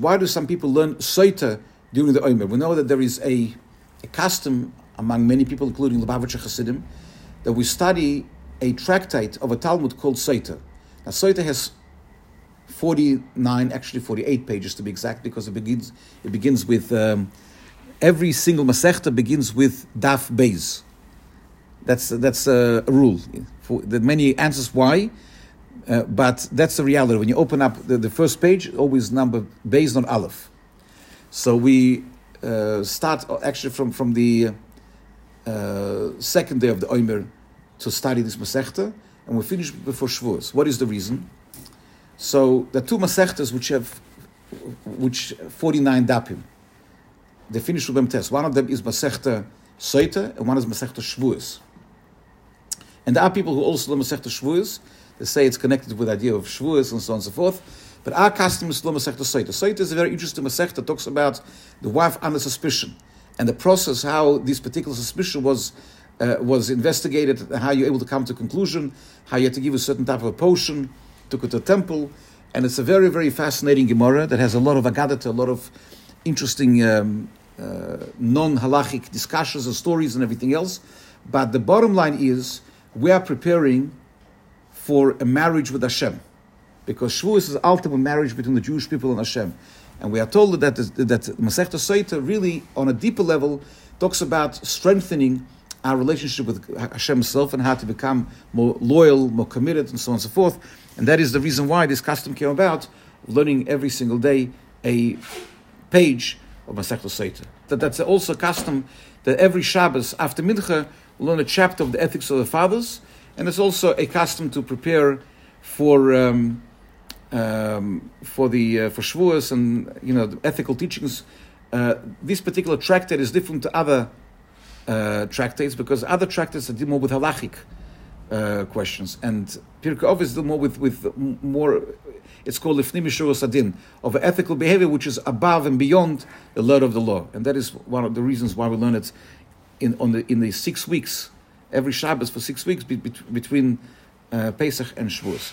Why do some people learn Sota during the Omer? We know that there is a, a custom among many people, including Lubavitcher Hasidim, that we study a tractate of a Talmud called Sota. Now, Sota has 49, actually 48 pages to be exact, because it begins, it begins with um, every single Masechta begins with Daf Beis. That's, that's a, rule. For, are many answers why, uh, but that's the reality. When you open up the, the first page, always number based on Aleph. So we uh, start actually from, from the uh, second day of the Omer to study this Masechta, and we finish before Shavuos. What is the reason? So the two Masechtas which have which 49 dapim, they finish with them test. One of them is Masechta Sota, and one is Masechta Shavuos. And there are people who also learn Masechta Shavuos. They say it's connected with the idea of Shavuos and so on and so forth. But our custom is learn Masechta Sota. Sota is a very interesting Masechta that talks about the wife under suspicion and the process how this particular suspicion was uh, was investigated, how you're able to come to a conclusion, how you had to give a certain type of a potion, took it to a temple, and it's a very very fascinating Gemara that has a lot of agadah, a lot of interesting um, uh, non-halachic discussions and stories and everything else. But the bottom line is we are preparing for a marriage with Hashem, because Shavuos is the ultimate marriage between the Jewish people and Hashem. And we are told that that Masechta really, on a deeper level, talks about strengthening our relationship with Hashem Himself and how to become more loyal, more committed, and so on and so forth. And that is the reason why this custom came about, learning every single day a page of Masechta Sota. That that's also a custom that every Shabbos after Mincha learn a chapter of the ethics of the fathers, and it's also a custom to prepare for. Um, um, for the uh, for Shavuos and you know the ethical teachings. Uh, this particular tractate is different to other uh, tractates because other tractates deal more with halachic uh, questions, and Pirkei Avos deal more with with more. It's called Lifnim Sadin of ethical behavior, which is above and beyond the letter of the law, and that is one of the reasons why we learn it in on the in the six weeks every Shabbos for six weeks be, be, between uh, Pesach and Shavuos.